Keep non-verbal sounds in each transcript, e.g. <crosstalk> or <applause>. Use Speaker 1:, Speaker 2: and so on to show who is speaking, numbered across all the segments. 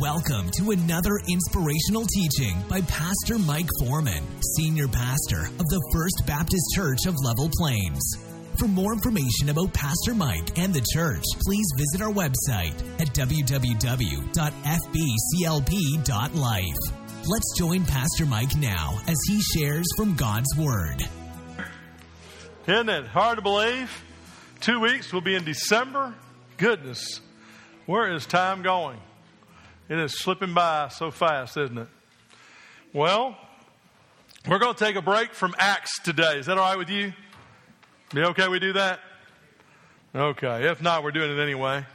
Speaker 1: Welcome to another inspirational teaching by Pastor Mike Foreman, Senior Pastor of the First Baptist Church of Level Plains. For more information about Pastor Mike and the church, please visit our website at www.fbclp.life. Let's join Pastor Mike now as he shares from God's Word.
Speaker 2: Isn't it hard to believe? Two weeks, we'll be in December. Goodness, where is time going? It is slipping by so fast, isn't it? Well, we're going to take a break from Acts today. Is that all right with you? Be okay we do that? Okay. If not, we're doing it anyway.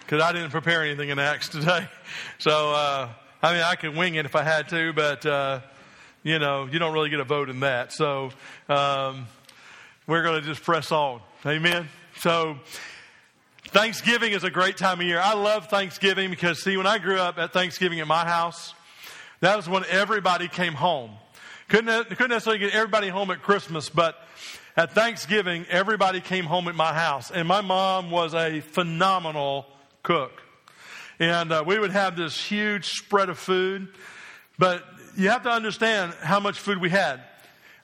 Speaker 2: Because I didn't prepare anything in Acts today. <laughs> So, uh, I mean, I could wing it if I had to, but, uh, you know, you don't really get a vote in that. So, um, we're going to just press on. Amen. So, Thanksgiving is a great time of year. I love Thanksgiving because, see, when I grew up at Thanksgiving at my house, that was when everybody came home. Couldn't, couldn't necessarily get everybody home at Christmas, but at Thanksgiving, everybody came home at my house. And my mom was a phenomenal cook. And uh, we would have this huge spread of food. But you have to understand how much food we had.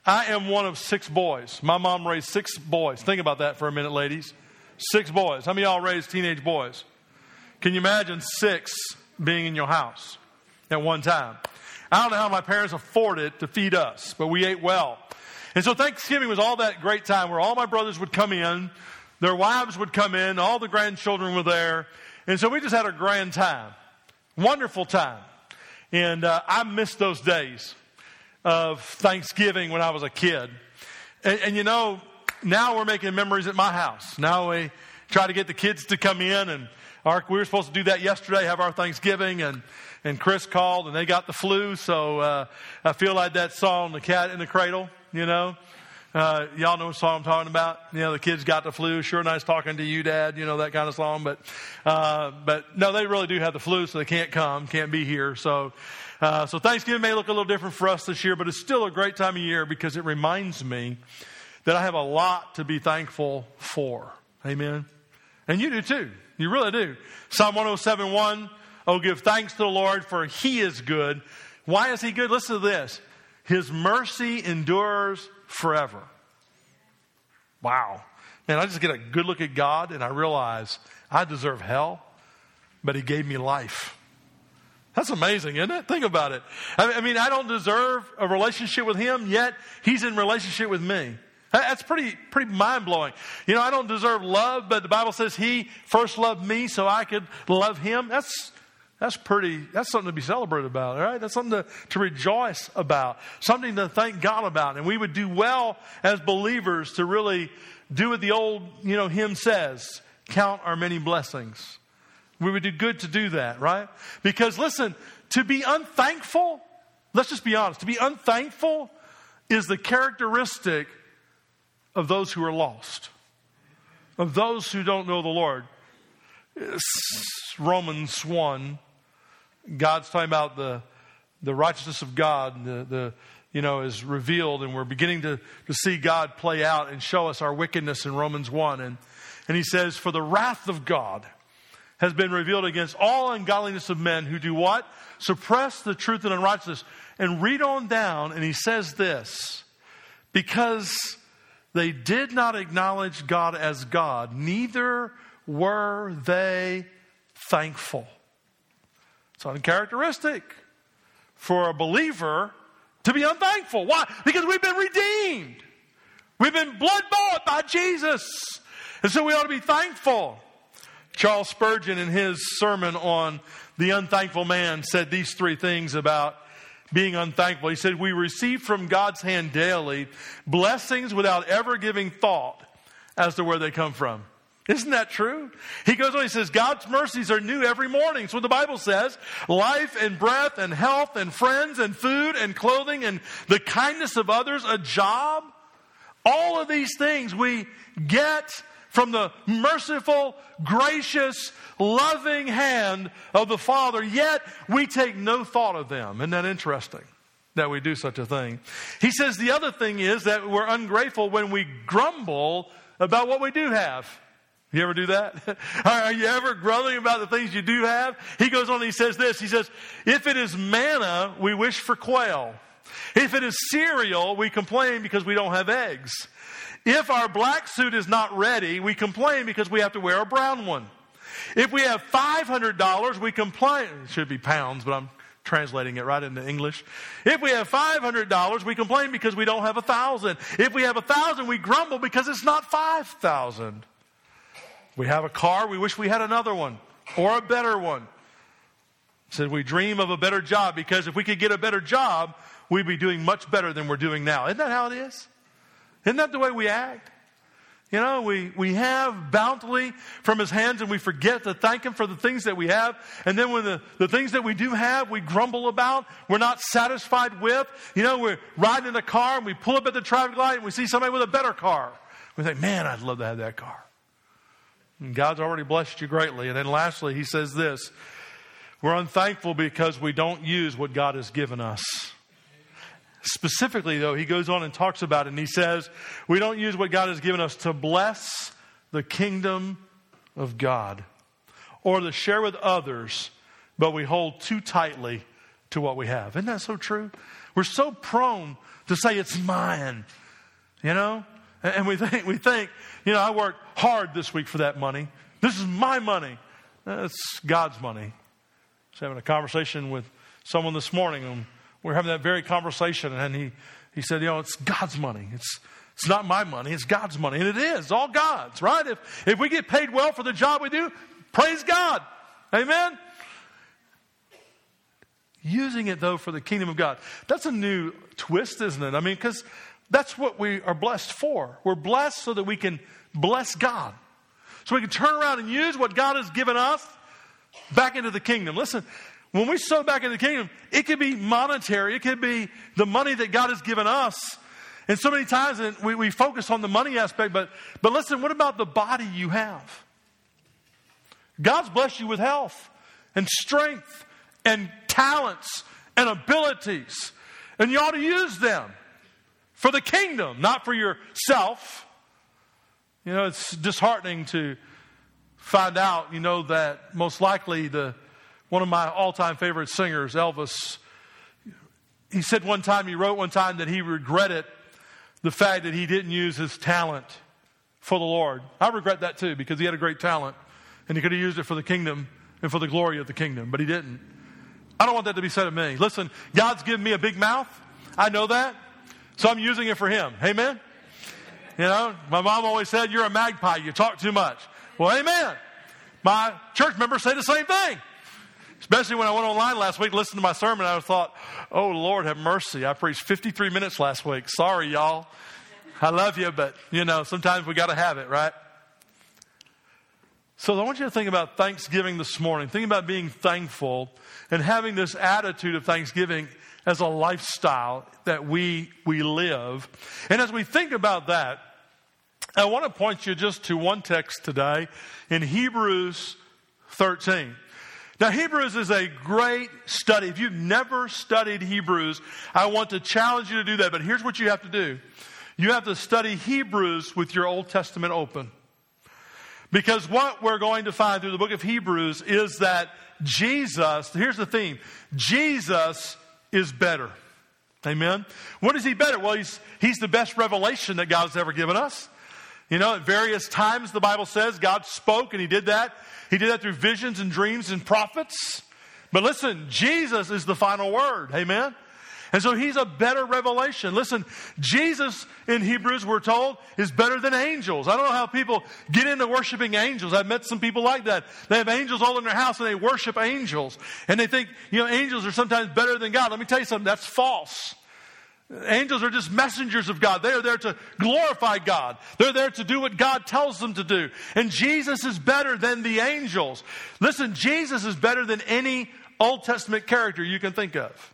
Speaker 2: I am one of six boys. My mom raised six boys. Think about that for a minute, ladies. Six boys. How many y'all raised teenage boys? Can you imagine six being in your house at one time? I don't know how my parents afforded to feed us, but we ate well. And so Thanksgiving was all that great time where all my brothers would come in, their wives would come in, all the grandchildren were there. And so we just had a grand time. Wonderful time. And uh, I miss those days of Thanksgiving when I was a kid. And, and you know, now we're making memories at my house. Now we try to get the kids to come in and our, we were supposed to do that yesterday, have our Thanksgiving, and, and Chris called and they got the flu. So uh, I feel like that song, The Cat in the Cradle, you know. Uh, y'all know what song I'm talking about. You know, the kids got the flu. Sure, nice talking to you, Dad. You know that kind of song. But, uh, but no, they really do have the flu, so they can't come, can't be here. So, uh, so Thanksgiving may look a little different for us this year, but it's still a great time of year because it reminds me that I have a lot to be thankful for. Amen. And you do too. You really do. Psalm 107 1. Oh, give thanks to the Lord for he is good. Why is he good? Listen to this. His mercy endures forever. Wow. Man, I just get a good look at God and I realize I deserve hell, but he gave me life. That's amazing, isn't it? Think about it. I mean, I don't deserve a relationship with him, yet he's in relationship with me. That's pretty, pretty mind blowing. You know, I don't deserve love, but the Bible says He first loved me so I could love Him. That's, that's pretty, that's something to be celebrated about, all right? That's something to, to rejoice about, something to thank God about. And we would do well as believers to really do what the old, you know, hymn says count our many blessings. We would do good to do that, right? Because listen, to be unthankful, let's just be honest, to be unthankful is the characteristic of those who are lost, of those who don't know the Lord. Romans 1, God's talking about the, the righteousness of God, the, the, you know, is revealed, and we're beginning to, to see God play out and show us our wickedness in Romans 1. And, and he says, For the wrath of God has been revealed against all ungodliness of men who do what? Suppress the truth and unrighteousness. And read on down, and he says this because they did not acknowledge God as God, neither were they thankful. It's uncharacteristic for a believer to be unthankful. Why? Because we've been redeemed. We've been blood bought by Jesus. And so we ought to be thankful. Charles Spurgeon, in his sermon on the unthankful man, said these three things about being unthankful. He said, We receive from God's hand daily blessings without ever giving thought as to where they come from. Isn't that true? He goes on, he says, God's mercies are new every morning. So the Bible says, life and breath and health and friends and food and clothing and the kindness of others, a job. All of these things we get from the merciful, gracious, loving hand of the Father, yet we take no thought of them. Isn't that interesting? That we do such a thing. He says the other thing is that we're ungrateful when we grumble about what we do have. You ever do that? <laughs> Are you ever grumbling about the things you do have? He goes on and he says this. He says, if it is manna, we wish for quail. If it is cereal, we complain because we don't have eggs. If our black suit is not ready, we complain because we have to wear a brown one. If we have $500, we complain. It should be pounds, but I'm translating it right into English. If we have $500, we complain because we don't have a thousand. If we have a thousand, we grumble because it's not 5,000. We have a car, we wish we had another one or a better one. Said we dream of a better job because if we could get a better job, we'd be doing much better than we're doing now. Isn't that how it is? Isn't that the way we act? You know, we, we have bountifully from his hands and we forget to thank him for the things that we have. And then when the, the things that we do have, we grumble about, we're not satisfied with. You know, we're riding in a car and we pull up at the traffic light and we see somebody with a better car. We think, man, I'd love to have that car. And God's already blessed you greatly. And then lastly, he says this we're unthankful because we don't use what God has given us. Specifically, though, he goes on and talks about it, and he says, We don't use what God has given us to bless the kingdom of God or to share with others, but we hold too tightly to what we have. Isn't that so true? We're so prone to say, It's mine, you know? And we think, we think, you know, I worked hard this week for that money. This is my money. It's God's money. I was having a conversation with someone this morning, we are having that very conversation, and he, he said, you know, it's God's money. It's, it's not my money, it's God's money. And it is, all God's, right? If, if we get paid well for the job we do, praise God. Amen? Using it, though, for the kingdom of God. That's a new twist, isn't it? I mean, because that's what we are blessed for. We're blessed so that we can bless God. So we can turn around and use what God has given us back into the kingdom. Listen, when we sow back into the kingdom, it could be monetary, it could be the money that God has given us. And so many times we, we focus on the money aspect, but, but listen, what about the body you have? God's blessed you with health and strength and talents and abilities, and you ought to use them for the kingdom, not for yourself. You know, it's disheartening to find out, you know, that most likely the one of my all-time favorite singers, Elvis, he said one time, he wrote one time that he regretted the fact that he didn't use his talent for the Lord. I regret that too because he had a great talent and he could have used it for the kingdom and for the glory of the kingdom, but he didn't. I don't want that to be said of me. Listen, God's given me a big mouth. I know that. So I'm using it for him. Amen? You know, my mom always said, You're a magpie, you talk too much. Well, amen. My church members say the same thing. Especially when I went online last week, listened to my sermon, I thought, Oh Lord, have mercy. I preached 53 minutes last week. Sorry, y'all. I love you, but you know, sometimes we got to have it, right? So I want you to think about Thanksgiving this morning. Think about being thankful and having this attitude of Thanksgiving as a lifestyle that we, we live. And as we think about that, I want to point you just to one text today in Hebrews 13. Now, Hebrews is a great study. If you've never studied Hebrews, I want to challenge you to do that. But here's what you have to do you have to study Hebrews with your Old Testament open. Because what we're going to find through the book of Hebrews is that Jesus, here's the theme Jesus is better. Amen. What is he better? Well, he's, he's the best revelation that God's ever given us. You know, at various times the Bible says God spoke and he did that. He did that through visions and dreams and prophets. But listen, Jesus is the final word. Amen. And so he's a better revelation. Listen, Jesus in Hebrews, we're told, is better than angels. I don't know how people get into worshiping angels. I've met some people like that. They have angels all in their house and they worship angels. And they think, you know, angels are sometimes better than God. Let me tell you something, that's false. Angels are just messengers of God. They are there to glorify God. They're there to do what God tells them to do. And Jesus is better than the angels. Listen, Jesus is better than any Old Testament character you can think of.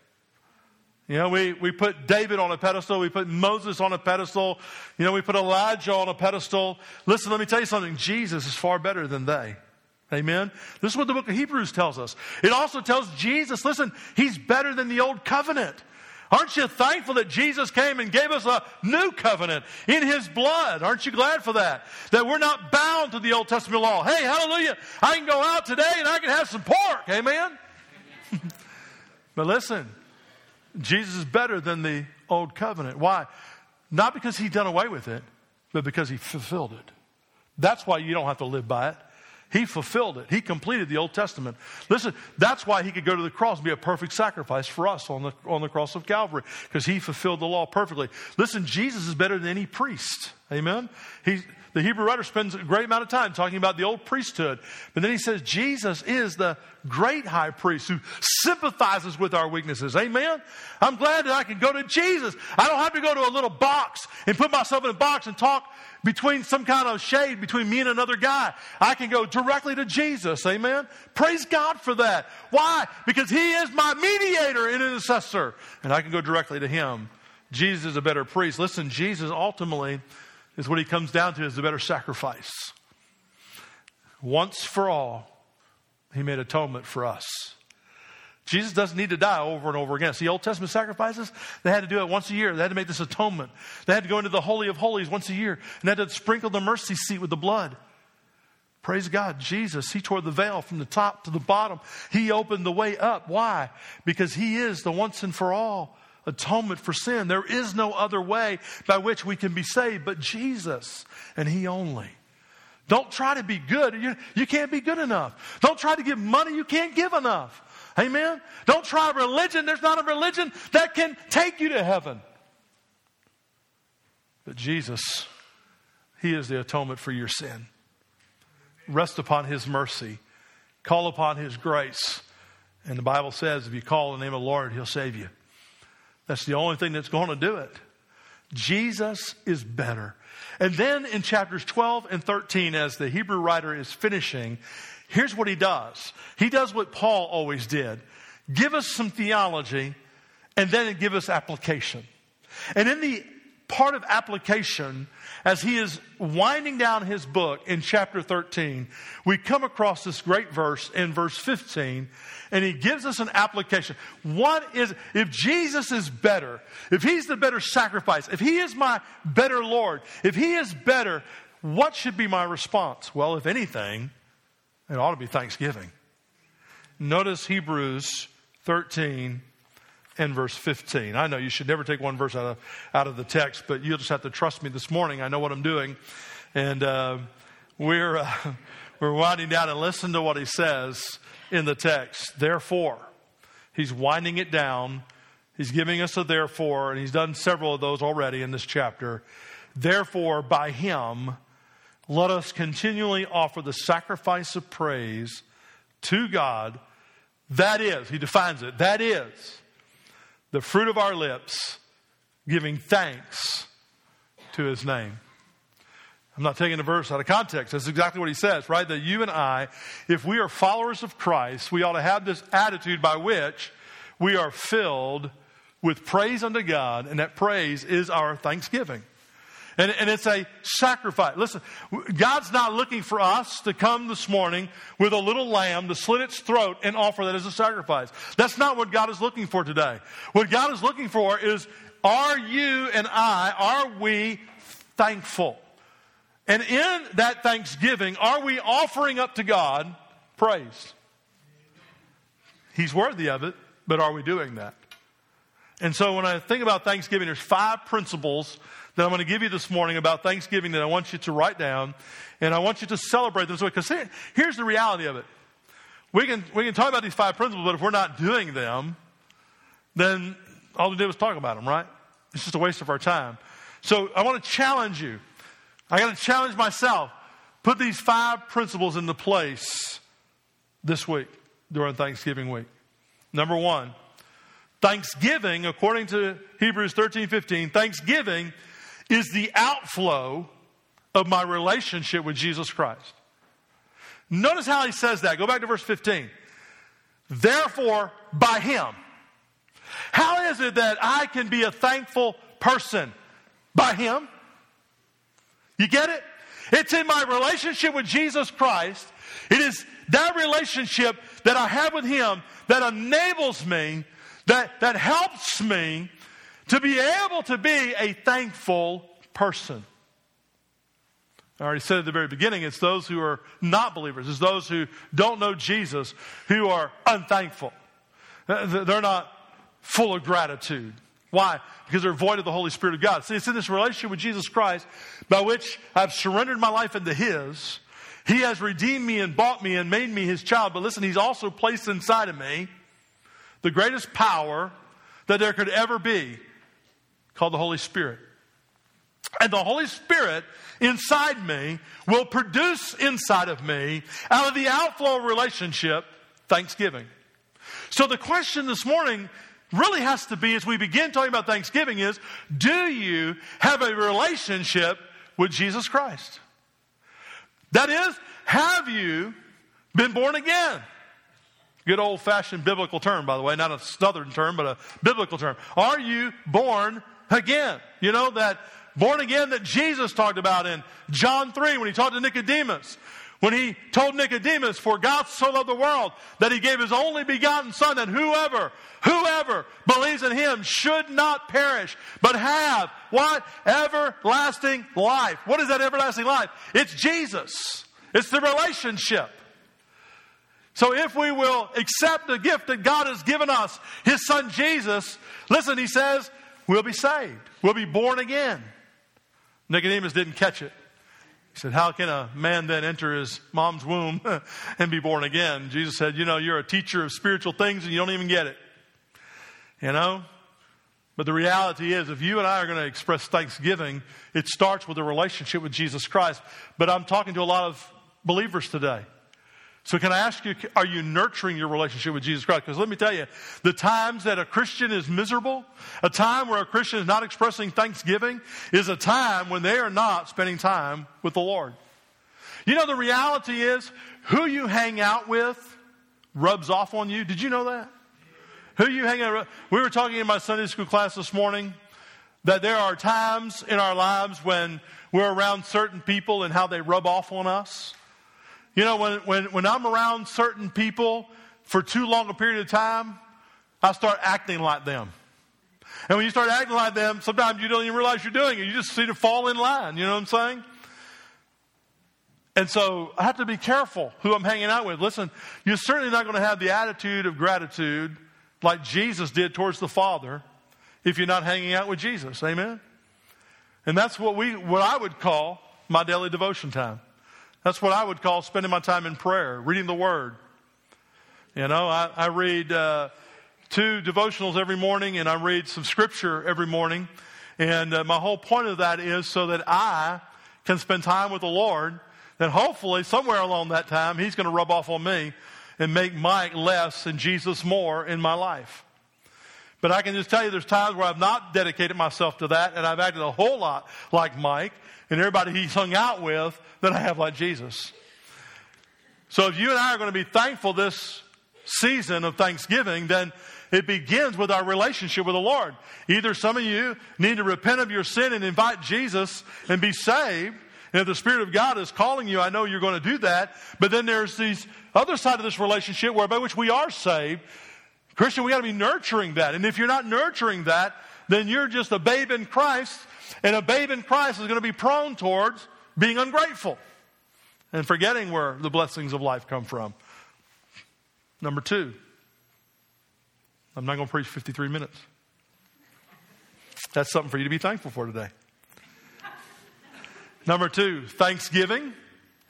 Speaker 2: You know, we, we put David on a pedestal, we put Moses on a pedestal, you know, we put Elijah on a pedestal. Listen, let me tell you something Jesus is far better than they. Amen. This is what the book of Hebrews tells us. It also tells Jesus, listen, he's better than the old covenant. Aren't you thankful that Jesus came and gave us a new covenant in His blood? Aren't you glad for that? That we're not bound to the Old Testament law. Hey, hallelujah, I can go out today and I can have some pork. Amen? <laughs> but listen, Jesus is better than the Old Covenant. Why? Not because He done away with it, but because He fulfilled it. That's why you don't have to live by it. He fulfilled it. He completed the Old Testament. Listen, that's why he could go to the cross and be a perfect sacrifice for us on the, on the cross of Calvary, because he fulfilled the law perfectly. Listen, Jesus is better than any priest. Amen? He, the Hebrew writer spends a great amount of time talking about the old priesthood. But then he says Jesus is the great high priest who sympathizes with our weaknesses. Amen? I'm glad that I can go to Jesus. I don't have to go to a little box and put myself in a box and talk between some kind of shade between me and another guy. I can go directly to Jesus. Amen. Praise God for that. Why? Because He is my mediator and intercessor. And I can go directly to Him. Jesus is a better priest. Listen, Jesus ultimately is what He comes down to is a better sacrifice. Once for all, He made atonement for us. Jesus doesn't need to die over and over again. See, Old Testament sacrifices, they had to do it once a year. They had to make this atonement. They had to go into the Holy of Holies once a year, and they had to sprinkle the mercy seat with the blood. Praise God. Jesus, He tore the veil from the top to the bottom. He opened the way up. Why? Because He is the once and for all atonement for sin. There is no other way by which we can be saved but Jesus and He only. Don't try to be good. You, you can't be good enough. Don't try to give money. You can't give enough. Amen? Don't try religion. There's not a religion that can take you to heaven. But Jesus, He is the atonement for your sin. Rest upon His mercy, call upon His grace. And the Bible says if you call the name of the Lord, He'll save you. That's the only thing that's going to do it. Jesus is better. And then in chapters 12 and 13, as the Hebrew writer is finishing, Here's what he does. He does what Paul always did. Give us some theology and then give us application. And in the part of application, as he is winding down his book in chapter 13, we come across this great verse in verse 15, and he gives us an application. What is, if Jesus is better, if he's the better sacrifice, if he is my better Lord, if he is better, what should be my response? Well, if anything, it ought to be Thanksgiving. Notice Hebrews 13 and verse 15. I know you should never take one verse out of, out of the text, but you'll just have to trust me this morning. I know what I'm doing. And uh, we're, uh, <laughs> we're winding down and listen to what he says in the text. Therefore, he's winding it down. He's giving us a therefore, and he's done several of those already in this chapter. Therefore, by him, let us continually offer the sacrifice of praise to God. That is, he defines it, that is the fruit of our lips, giving thanks to his name. I'm not taking the verse out of context. That's exactly what he says, right? That you and I, if we are followers of Christ, we ought to have this attitude by which we are filled with praise unto God, and that praise is our thanksgiving. And, and, it's a sacrifice. Listen, God's not looking for us to come this morning with a little lamb to slit its throat and offer that as a sacrifice. That's not what God is looking for today. What God is looking for is are you and I, are we thankful? And in that thanksgiving, are we offering up to God praise? He's worthy of it, but are we doing that? And so when I think about Thanksgiving, there's five principles that I'm going to give you this morning about Thanksgiving that I want you to write down, and I want you to celebrate them. Because here's the reality of it. We can, we can talk about these five principles, but if we're not doing them, then all we do is talk about them, right? It's just a waste of our time. So I want to challenge you. I got to challenge myself. Put these five principles into place this week during Thanksgiving week. Number one, Thanksgiving, according to Hebrews 13 15, Thanksgiving is the outflow of my relationship with Jesus Christ. Notice how he says that. Go back to verse 15. Therefore, by him. How is it that I can be a thankful person? By him. You get it? It's in my relationship with Jesus Christ. It is that relationship that I have with him that enables me, that, that helps me to be able to be a thankful person. I already said at the very beginning, it's those who are not believers, it's those who don't know Jesus who are unthankful. Uh, they're not full of gratitude. Why? Because they're void of the Holy Spirit of God. See, it's in this relationship with Jesus Christ by which I've surrendered my life into His. He has redeemed me and bought me and made me His child. But listen, He's also placed inside of me the greatest power that there could ever be called the Holy Spirit. And the Holy Spirit inside me will produce inside of me, out of the outflow relationship, thanksgiving. So the question this morning really has to be as we begin talking about Thanksgiving is do you have a relationship with Jesus Christ? That is, have you been born again? Good old fashioned biblical term, by the way, not a southern term, but a biblical term. Are you born again? You know, that born again that Jesus talked about in John 3 when he talked to Nicodemus. When he told Nicodemus, for God so loved the world that he gave his only begotten son that whoever, whoever believes in him should not perish, but have what? Everlasting life. What is that everlasting life? It's Jesus. It's the relationship. So if we will accept the gift that God has given us, his son Jesus, listen, he says, we'll be saved. We'll be born again. Nicodemus didn't catch it. He said, How can a man then enter his mom's womb <laughs> and be born again? Jesus said, You know, you're a teacher of spiritual things and you don't even get it. You know? But the reality is, if you and I are going to express thanksgiving, it starts with a relationship with Jesus Christ. But I'm talking to a lot of believers today. So, can I ask you, are you nurturing your relationship with Jesus Christ? Because let me tell you, the times that a Christian is miserable, a time where a Christian is not expressing thanksgiving, is a time when they are not spending time with the Lord. You know, the reality is, who you hang out with rubs off on you. Did you know that? Who you hang out with? We were talking in my Sunday school class this morning that there are times in our lives when we're around certain people and how they rub off on us. You know, when, when, when I'm around certain people for too long a period of time, I start acting like them. And when you start acting like them, sometimes you don't even realize you're doing it. You just seem to fall in line. You know what I'm saying? And so I have to be careful who I'm hanging out with. Listen, you're certainly not going to have the attitude of gratitude like Jesus did towards the Father if you're not hanging out with Jesus. Amen? And that's what we, what I would call my daily devotion time. That's what I would call spending my time in prayer, reading the Word. You know, I, I read uh, two devotionals every morning and I read some scripture every morning. And uh, my whole point of that is so that I can spend time with the Lord. Then hopefully, somewhere along that time, He's going to rub off on me and make Mike less and Jesus more in my life. But I can just tell you there's times where I've not dedicated myself to that and I've acted a whole lot like Mike and everybody he's hung out with than I have like Jesus. So if you and I are going to be thankful this season of Thanksgiving, then it begins with our relationship with the Lord. Either some of you need to repent of your sin and invite Jesus and be saved. And if the Spirit of God is calling you, I know you're going to do that. But then there's these other side of this relationship where by which we are saved. Christian, we got to be nurturing that. And if you're not nurturing that, then you're just a babe in Christ. And a babe in Christ is going to be prone towards being ungrateful and forgetting where the blessings of life come from. Number two, I'm not going to preach 53 minutes. That's something for you to be thankful for today. Number two, Thanksgiving.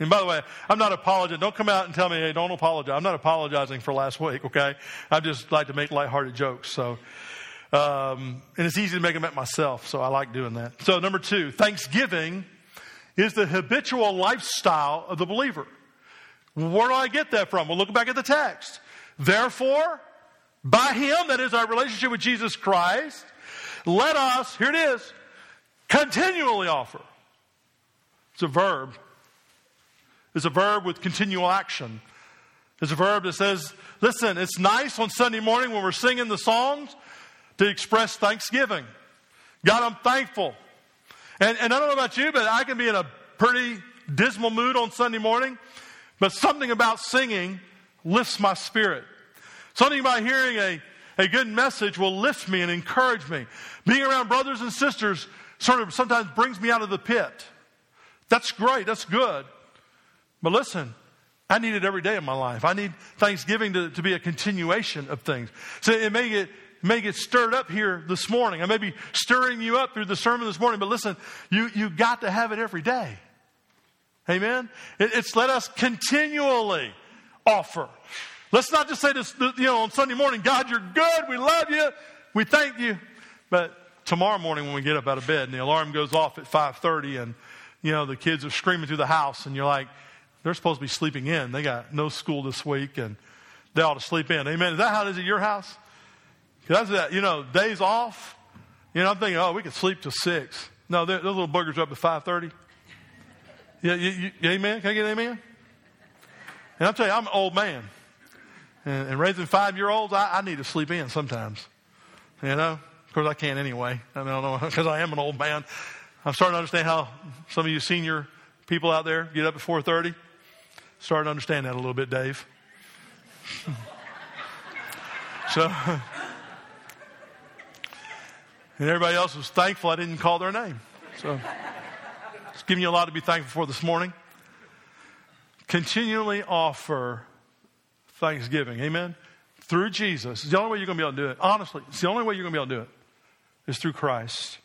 Speaker 2: And by the way, I'm not apologizing. Don't come out and tell me, hey, don't apologize. I'm not apologizing for last week, okay? I just like to make lighthearted jokes. So, um, and it's easy to make them at myself, so I like doing that. So, number two, Thanksgiving is the habitual lifestyle of the believer. Where do I get that from? Well, look back at the text. Therefore, by Him, that is our relationship with Jesus Christ, let us, here it is, continually offer. It's a verb. It's a verb with continual action. It's a verb that says, listen, it's nice on Sunday morning when we're singing the songs to express thanksgiving. God, I'm thankful and, and I don't know about you, but I can be in a pretty dismal mood on Sunday morning, but something about singing lifts my spirit. Something about hearing a, a good message will lift me and encourage me. Being around brothers and sisters sort of sometimes brings me out of the pit. That's great. That's good. But listen, I need it every day of my life. I need Thanksgiving to, to be a continuation of things. So it may get, may get stirred up here this morning. I may be stirring you up through the sermon this morning, but listen, you, you got to have it every day. Amen? It, it's let us continually offer. Let's not just say this, you know, on Sunday morning, God, you're good. We love you. We thank you. But tomorrow morning when we get up out of bed and the alarm goes off at 5.30 and, you know, the kids are screaming through the house and you're like, they're supposed to be sleeping in. They got no school this week and they ought to sleep in. Amen. Is that how it is at your house? That's that, you know, days off. You know, I'm thinking, oh, we could sleep till 6. No, those little boogers are up at 5.30. Yeah, you, you, amen? Can I get an amen? And I'll tell you, I'm an old man. And, and raising five year olds, I, I, need to sleep in sometimes. You know? Of course, I can't anyway. I mean, I don't know, <laughs> because I am an old man. I'm starting to understand how some of you senior people out there get up at 4.30. Starting to understand that a little bit, Dave. <laughs> so, <laughs> and everybody else was thankful I didn't call their name. So, it's giving you a lot to be thankful for this morning. Continually offer thanksgiving. Amen? Through Jesus. It's the only way you're going to be able to do it. Honestly, it's the only way you're going to be able to do it is through Christ.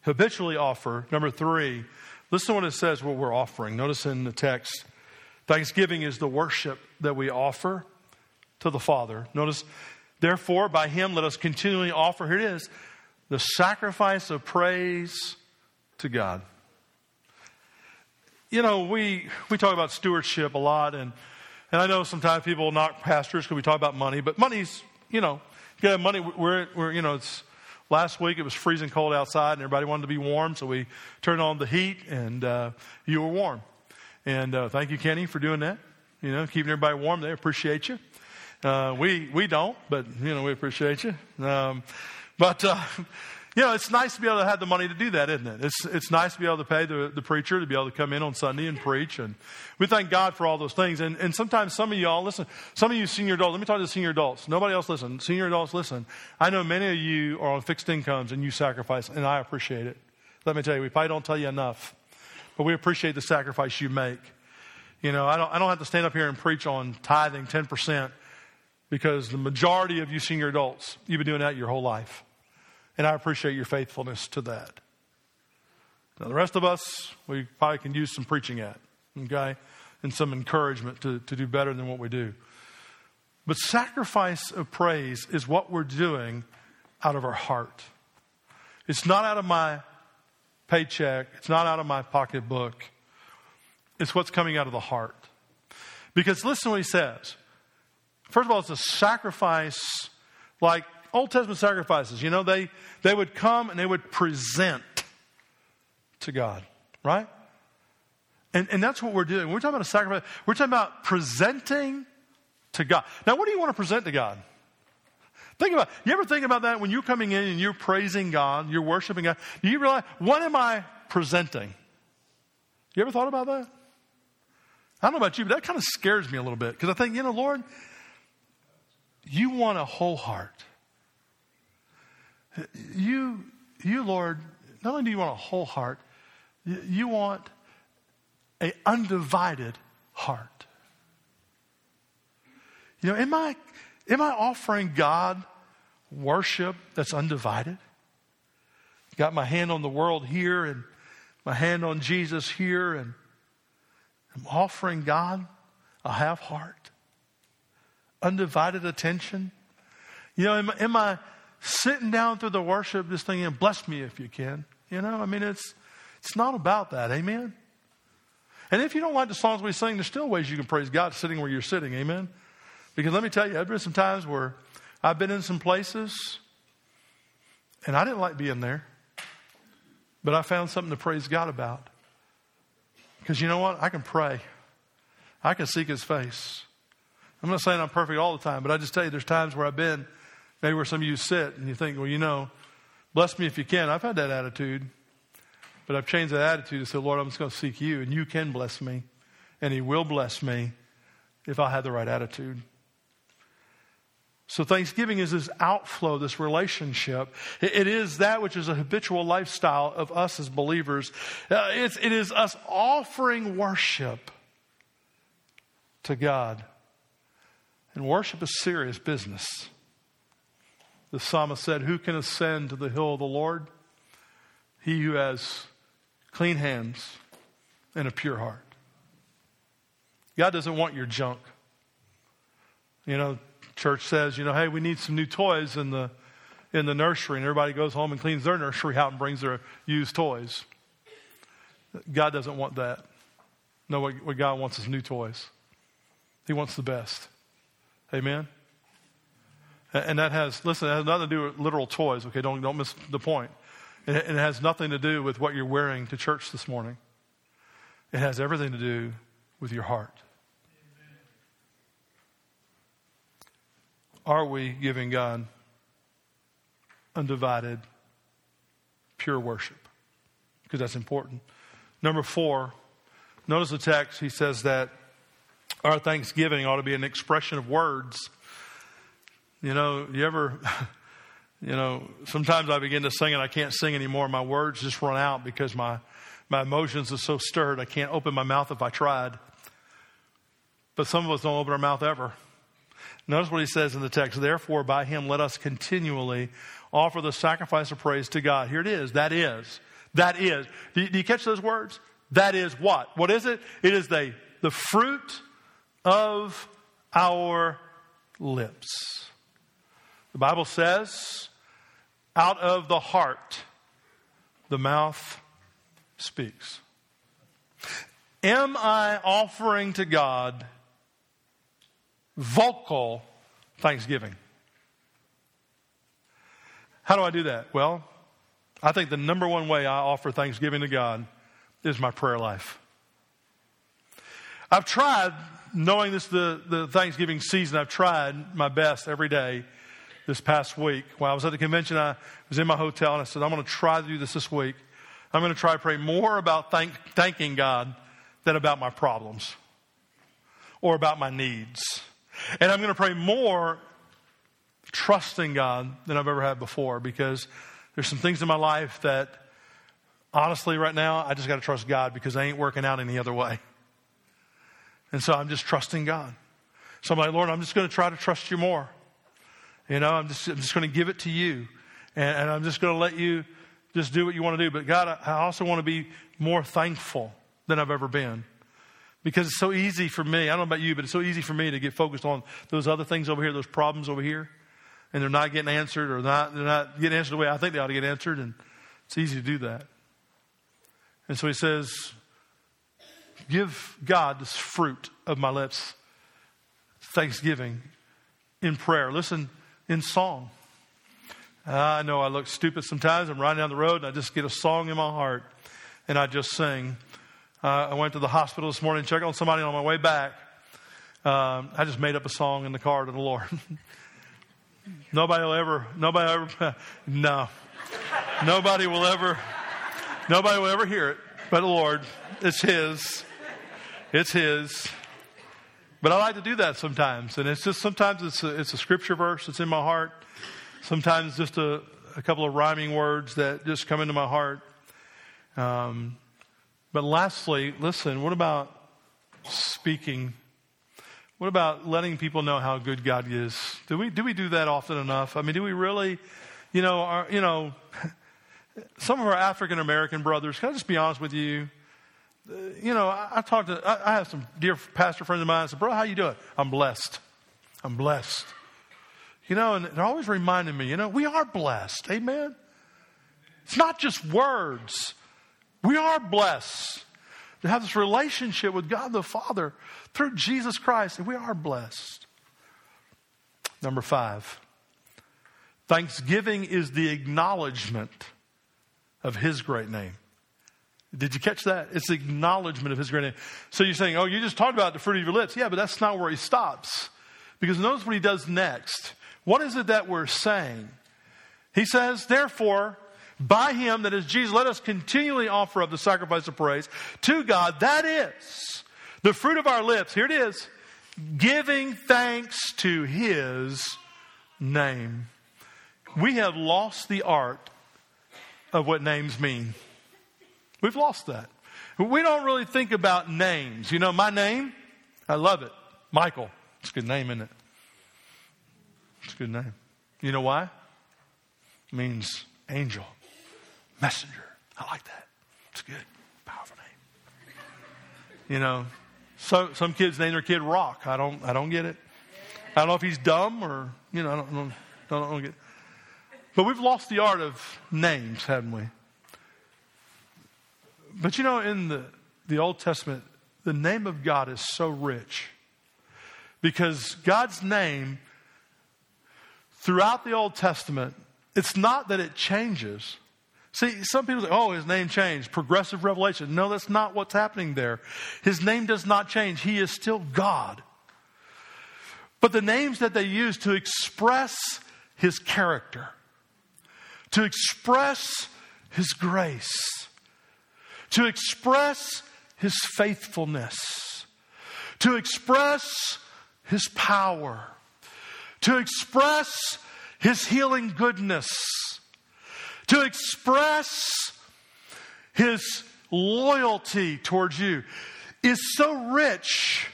Speaker 2: Habitually offer. Number three, listen to what it says what we're offering. Notice in the text, thanksgiving is the worship that we offer to the Father. Notice, therefore, by Him let us continually offer, here it is, the sacrifice of praise to God. You know, we, we talk about stewardship a lot, and and I know sometimes people knock pastors because we talk about money, but money's, you know, you have money. We're, we're, you know, it's last week it was freezing cold outside and everybody wanted to be warm, so we turned on the heat and uh, you were warm. And uh, thank you, Kenny, for doing that. You know, keeping everybody warm. They appreciate you. Uh, we we don't, but you know we appreciate you. Um, but uh, <laughs> you know, it's nice to be able to have the money to do that, isn't it? It's, it's nice to be able to pay the, the preacher to be able to come in on Sunday and preach. And we thank God for all those things. And, and sometimes some of y'all, listen, some of you senior adults, let me talk to the senior adults. Nobody else listen. Senior adults, listen. I know many of you are on fixed incomes and you sacrifice, and I appreciate it. Let me tell you, we probably don't tell you enough, but we appreciate the sacrifice you make. You know, I don't, I don't have to stand up here and preach on tithing 10% because the majority of you senior adults, you've been doing that your whole life. And I appreciate your faithfulness to that. Now, the rest of us, we probably can use some preaching at, okay? And some encouragement to, to do better than what we do. But sacrifice of praise is what we're doing out of our heart. It's not out of my paycheck, it's not out of my pocketbook. It's what's coming out of the heart. Because listen to what he says. First of all, it's a sacrifice like Old Testament sacrifices, you know, they, they would come and they would present to God, right? And, and that's what we're doing. We're talking about a sacrifice. We're talking about presenting to God. Now, what do you want to present to God? Think about You ever think about that when you're coming in and you're praising God, you're worshiping God? Do you realize, what am I presenting? You ever thought about that? I don't know about you, but that kind of scares me a little bit because I think, you know, Lord, you want a whole heart. You, you, Lord, not only do you want a whole heart, you want a undivided heart. You know, am I, am I offering God worship that's undivided? Got my hand on the world here and my hand on Jesus here, and I'm offering God a half heart, undivided attention. You know, am, am I sitting down through the worship just thinking, bless me if you can. You know, I mean, it's, it's not about that. Amen? And if you don't like the songs we sing, there's still ways you can praise God sitting where you're sitting. Amen? Because let me tell you, I've been some times where I've been in some places and I didn't like being there, but I found something to praise God about. Because you know what? I can pray, I can seek His face. I'm not saying I'm perfect all the time, but I just tell you, there's times where I've been Maybe where some of you sit and you think, well, you know, bless me if you can. I've had that attitude. But I've changed that attitude and said, Lord, I'm just going to seek you, and you can bless me. And He will bless me if I have the right attitude. So, thanksgiving is this outflow, this relationship. It is that which is a habitual lifestyle of us as believers. Uh, it's, it is us offering worship to God. And worship is serious business. The psalmist said, Who can ascend to the hill of the Lord? He who has clean hands and a pure heart. God doesn't want your junk. You know, church says, you know, hey, we need some new toys in the in the nursery, and everybody goes home and cleans their nursery out and brings their used toys. God doesn't want that. No, what, what God wants is new toys. He wants the best. Amen. And that has, listen, it has nothing to do with literal toys, okay? Don't, don't miss the point. And it has nothing to do with what you're wearing to church this morning. It has everything to do with your heart. Are we giving God undivided, pure worship? Because that's important. Number four, notice the text. He says that our thanksgiving ought to be an expression of words. You know, you ever, <laughs> you know, sometimes I begin to sing and I can't sing anymore. My words just run out because my, my emotions are so stirred. I can't open my mouth if I tried. But some of us don't open our mouth ever. Notice what he says in the text. Therefore, by him, let us continually offer the sacrifice of praise to God. Here it is. That is. That is. Do you, do you catch those words? That is what? What is it? It is the, the fruit of our lips. Bible says, out of the heart, the mouth speaks. Am I offering to God vocal thanksgiving. How do I do that? Well, I think the number one way I offer thanksgiving to God is my prayer life. I've tried, knowing this the, the Thanksgiving season, I've tried my best every day this past week. While I was at the convention, I was in my hotel and I said, I'm going to try to do this this week. I'm going to try to pray more about thank, thanking God than about my problems or about my needs. And I'm going to pray more trusting God than I've ever had before because there's some things in my life that honestly right now I just got to trust God because I ain't working out any other way. And so I'm just trusting God. So I'm like, Lord, I'm just going to try to trust you more. You know, I'm just, I'm just going to give it to you. And, and I'm just going to let you just do what you want to do. But God, I also want to be more thankful than I've ever been. Because it's so easy for me, I don't know about you, but it's so easy for me to get focused on those other things over here, those problems over here, and they're not getting answered or not, they're not getting answered the way I think they ought to get answered, and it's easy to do that. And so he says, Give God this fruit of my lips, thanksgiving in prayer. Listen, in song. I know I look stupid sometimes. I'm riding down the road and I just get a song in my heart and I just sing. Uh, I went to the hospital this morning, checked on somebody on my way back. Um, I just made up a song in the car to the Lord. <laughs> nobody will ever, nobody ever, <laughs> no. nobody will ever, nobody will ever hear it but the Lord. It's His. It's His. But I like to do that sometimes. And it's just sometimes it's a, it's a scripture verse that's in my heart. Sometimes just a, a couple of rhyming words that just come into my heart. Um, but lastly, listen, what about speaking? What about letting people know how good God is? Do we, do we do that often enough? I mean, do we really, you know, our, you know, <laughs> some of our African American brothers, can I just be honest with you? Uh, you know, I, I talked to, I, I, have some dear pastor friends of mine. I said, bro, how you doing? I'm blessed. I'm blessed. You know, and they're always reminding me, you know, we are blessed. Amen. It's not just words. We are blessed to have this relationship with God the Father through Jesus Christ, and we are blessed. Number five, thanksgiving is the acknowledgement of His great name. Did you catch that? It's acknowledgement of His great name. So you're saying, oh, you just talked about the fruit of your lips. Yeah, but that's not where He stops. Because notice what He does next. What is it that we're saying? He says, therefore, by him, that is Jesus, let us continually offer up the sacrifice of praise to God. That is the fruit of our lips. Here it is giving thanks to his name. We have lost the art of what names mean. We've lost that. We don't really think about names. You know, my name, I love it. Michael. It's a good name, isn't it? It's a good name. You know why? It means angel, messenger. I like that. It's good. Powerful name. You know, so, some kids name their kid Rock. I don't, I don't get it. I don't know if he's dumb or, you know, I don't, don't, don't, don't get it. But we've lost the art of names, haven't we? But you know, in the, the Old Testament, the name of God is so rich because God's name throughout the Old Testament, it's not that it changes. See, some people say, oh, his name changed. Progressive revelation. No, that's not what's happening there. His name does not change. He is still God. But the names that they use to express his character, to express his grace, to express his faithfulness, to express his power, to express his healing goodness, to express his loyalty towards you is so rich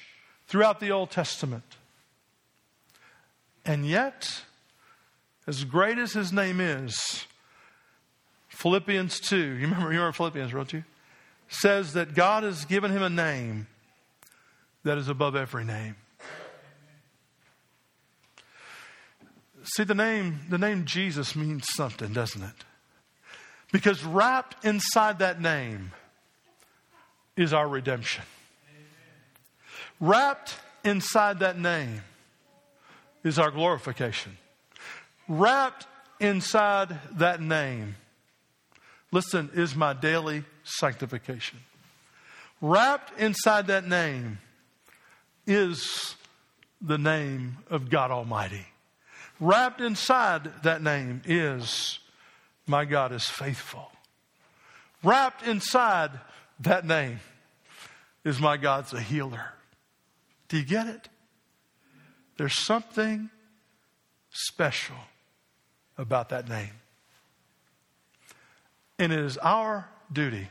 Speaker 2: throughout the Old Testament. And yet, as great as his name is, Philippians 2, you remember, you remember Philippians, wrote you? Says that God has given him a name that is above every name. See, the name, the name Jesus means something, doesn't it? Because wrapped inside that name is our redemption. Wrapped inside that name is our glorification. Wrapped inside that name, listen, is my daily sanctification. Wrapped inside that name is the name of God Almighty. Wrapped inside that name is my God is faithful. Wrapped inside that name is my God's a healer. Do you get it? There's something special about that name. And it is our duty,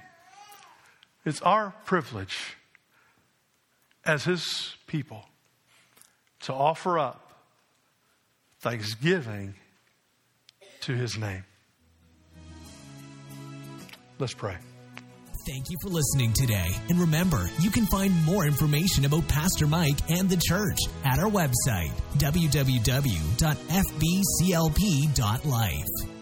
Speaker 2: it's our privilege as His people to offer up thanksgiving to his name. Let's pray.
Speaker 1: Thank you for listening today. And remember, you can find more information about Pastor Mike and the church at our website, www.fbclp.life.